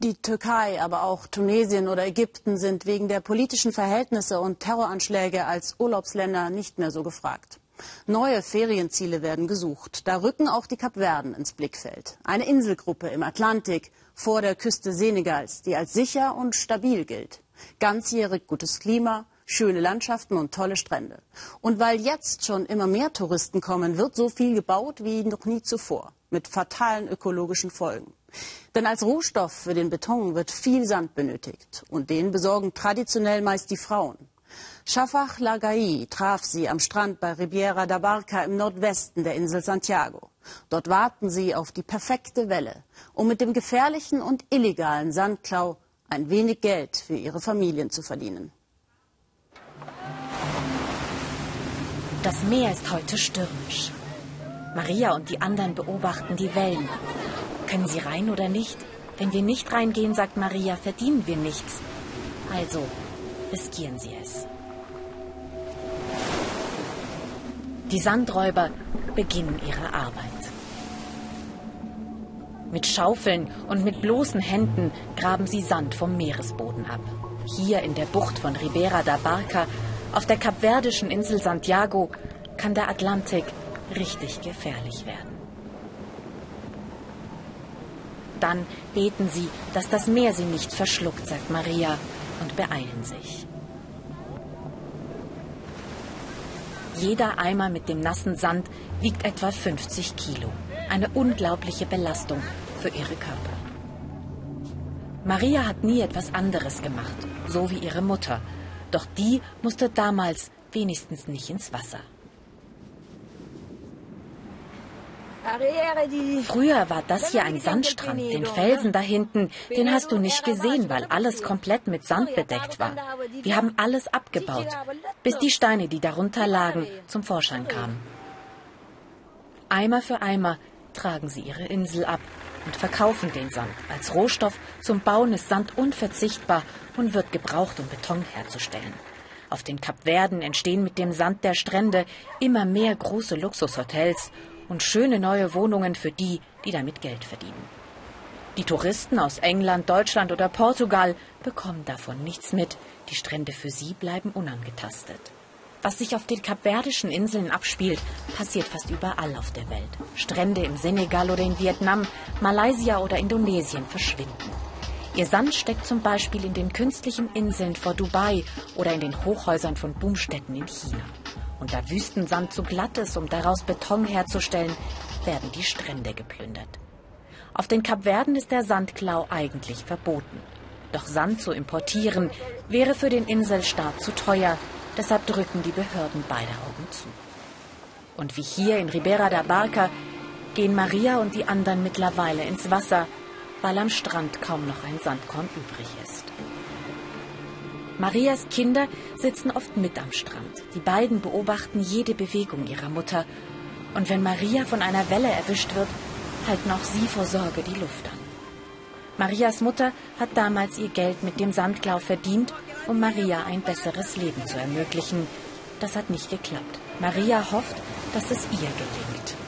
Die Türkei, aber auch Tunesien oder Ägypten sind wegen der politischen Verhältnisse und Terroranschläge als Urlaubsländer nicht mehr so gefragt. Neue Ferienziele werden gesucht. Da rücken auch die Kapverden ins Blickfeld. Eine Inselgruppe im Atlantik vor der Küste Senegals, die als sicher und stabil gilt. Ganzjährig gutes Klima, schöne Landschaften und tolle Strände. Und weil jetzt schon immer mehr Touristen kommen, wird so viel gebaut wie noch nie zuvor, mit fatalen ökologischen Folgen. Denn als Rohstoff für den Beton wird viel Sand benötigt. Und den besorgen traditionell meist die Frauen. Shafak Lagai traf sie am Strand bei Ribiera da Barca im Nordwesten der Insel Santiago. Dort warten sie auf die perfekte Welle, um mit dem gefährlichen und illegalen Sandklau ein wenig Geld für ihre Familien zu verdienen. Das Meer ist heute stürmisch. Maria und die anderen beobachten die Wellen. Können sie rein oder nicht? Wenn wir nicht reingehen, sagt Maria, verdienen wir nichts. Also riskieren sie es. Die Sandräuber beginnen ihre Arbeit. Mit Schaufeln und mit bloßen Händen graben sie Sand vom Meeresboden ab. Hier in der Bucht von Ribera da Barca, auf der kapverdischen Insel Santiago, kann der Atlantik richtig gefährlich werden. Dann beten sie, dass das Meer sie nicht verschluckt, sagt Maria, und beeilen sich. Jeder Eimer mit dem nassen Sand wiegt etwa 50 Kilo. Eine unglaubliche Belastung für ihre Körper. Maria hat nie etwas anderes gemacht, so wie ihre Mutter. Doch die musste damals wenigstens nicht ins Wasser. Früher war das hier ein Sandstrand. Den Felsen da hinten, den hast du nicht gesehen, weil alles komplett mit Sand bedeckt war. Wir haben alles abgebaut, bis die Steine, die darunter lagen, zum Vorschein kamen. Eimer für Eimer tragen sie ihre Insel ab und verkaufen den Sand. Als Rohstoff zum Bauen ist Sand unverzichtbar und wird gebraucht, um Beton herzustellen. Auf den Kapverden entstehen mit dem Sand der Strände immer mehr große Luxushotels und schöne neue Wohnungen für die, die damit Geld verdienen. Die Touristen aus England, Deutschland oder Portugal bekommen davon nichts mit. Die Strände für sie bleiben unangetastet. Was sich auf den kapverdischen Inseln abspielt, passiert fast überall auf der Welt. Strände im Senegal oder in Vietnam, Malaysia oder Indonesien verschwinden. Ihr Sand steckt zum Beispiel in den künstlichen Inseln vor Dubai oder in den Hochhäusern von Boomstätten in China. Und da Wüstensand zu glatt ist, um daraus Beton herzustellen, werden die Strände geplündert. Auf den Kapverden ist der Sandklau eigentlich verboten. Doch Sand zu importieren wäre für den Inselstaat zu teuer, deshalb drücken die Behörden beide Augen zu. Und wie hier in Ribera da Barca gehen Maria und die anderen mittlerweile ins Wasser, weil am Strand kaum noch ein Sandkorn übrig ist. Marias Kinder sitzen oft mit am Strand. Die beiden beobachten jede Bewegung ihrer Mutter. Und wenn Maria von einer Welle erwischt wird, halten auch sie vor Sorge die Luft an. Marias Mutter hat damals ihr Geld mit dem Sandklau verdient, um Maria ein besseres Leben zu ermöglichen. Das hat nicht geklappt. Maria hofft, dass es ihr gelingt.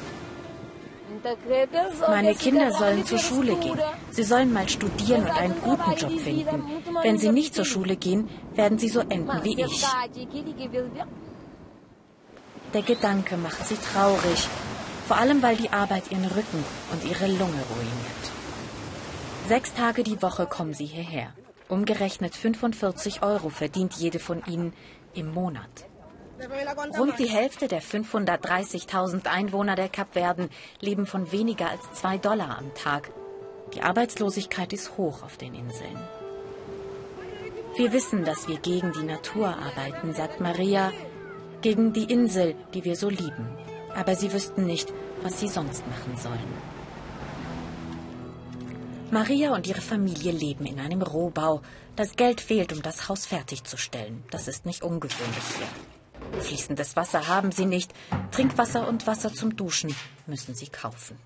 Meine Kinder sollen zur Schule gehen. Sie sollen mal studieren und einen guten Job finden. Wenn sie nicht zur Schule gehen, werden sie so enden wie ich. Der Gedanke macht sie traurig, vor allem weil die Arbeit ihren Rücken und ihre Lunge ruiniert. Sechs Tage die Woche kommen sie hierher. Umgerechnet 45 Euro verdient jede von ihnen im Monat. Rund die Hälfte der 530.000 Einwohner der Kapverden leben von weniger als zwei Dollar am Tag. Die Arbeitslosigkeit ist hoch auf den Inseln. Wir wissen, dass wir gegen die Natur arbeiten, sagt Maria, gegen die Insel, die wir so lieben. Aber sie wüssten nicht, was sie sonst machen sollen. Maria und ihre Familie leben in einem Rohbau. Das Geld fehlt, um das Haus fertigzustellen. Das ist nicht ungewöhnlich hier. Fließendes Wasser haben sie nicht. Trinkwasser und Wasser zum Duschen müssen sie kaufen.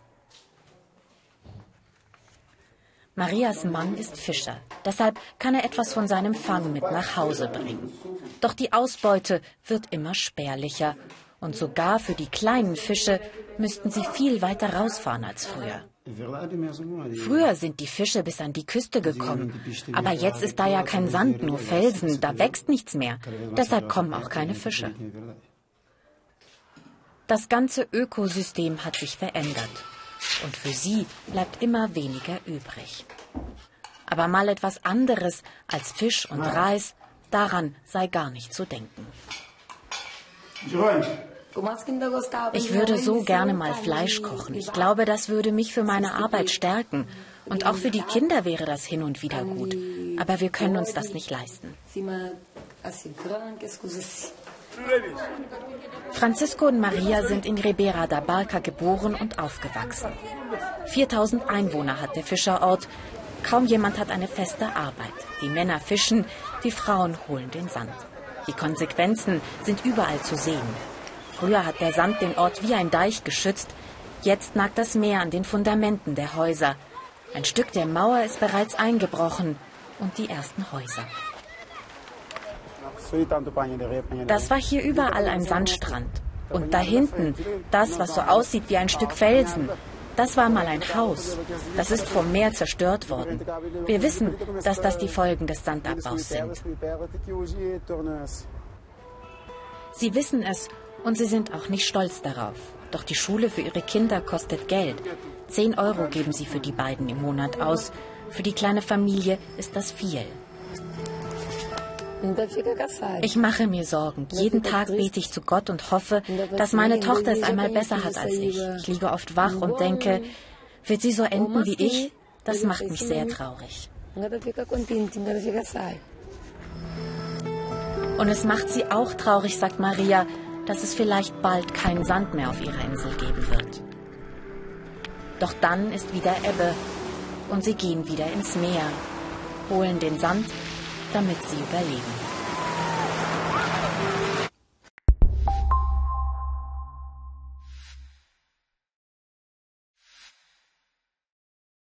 Marias Mann ist Fischer. Deshalb kann er etwas von seinem Fang mit nach Hause bringen. Doch die Ausbeute wird immer spärlicher. Und sogar für die kleinen Fische müssten sie viel weiter rausfahren als früher. Früher sind die Fische bis an die Küste gekommen, aber jetzt ist da ja kein Sand, nur Felsen, da wächst nichts mehr. Deshalb kommen auch keine Fische. Das ganze Ökosystem hat sich verändert und für sie bleibt immer weniger übrig. Aber mal etwas anderes als Fisch und Reis, daran sei gar nicht zu denken. Ich würde so gerne mal Fleisch kochen. Ich glaube, das würde mich für meine Arbeit stärken. Und auch für die Kinder wäre das hin und wieder gut. Aber wir können uns das nicht leisten. Francisco und Maria sind in Ribera da Barca geboren und aufgewachsen. 4000 Einwohner hat der Fischerort. Kaum jemand hat eine feste Arbeit. Die Männer fischen, die Frauen holen den Sand. Die Konsequenzen sind überall zu sehen. Früher hat der Sand den Ort wie ein Deich geschützt. Jetzt nagt das Meer an den Fundamenten der Häuser. Ein Stück der Mauer ist bereits eingebrochen und die ersten Häuser. Das war hier überall ein Sandstrand. Und da hinten, das, was so aussieht wie ein Stück Felsen, das war mal ein Haus. Das ist vom Meer zerstört worden. Wir wissen, dass das die Folgen des Sandabbaus sind. Sie wissen es und sie sind auch nicht stolz darauf. Doch die Schule für ihre Kinder kostet Geld. Zehn Euro geben sie für die beiden im Monat aus. Für die kleine Familie ist das viel. Ich mache mir Sorgen. Jeden Tag bete ich zu Gott und hoffe, dass meine Tochter es einmal besser hat als ich. Ich liege oft wach und denke, wird sie so enden wie ich? Das macht mich sehr traurig. Und es macht sie auch traurig, sagt Maria, dass es vielleicht bald keinen Sand mehr auf ihrer Insel geben wird. Doch dann ist wieder Ebbe und sie gehen wieder ins Meer, holen den Sand, damit sie überleben.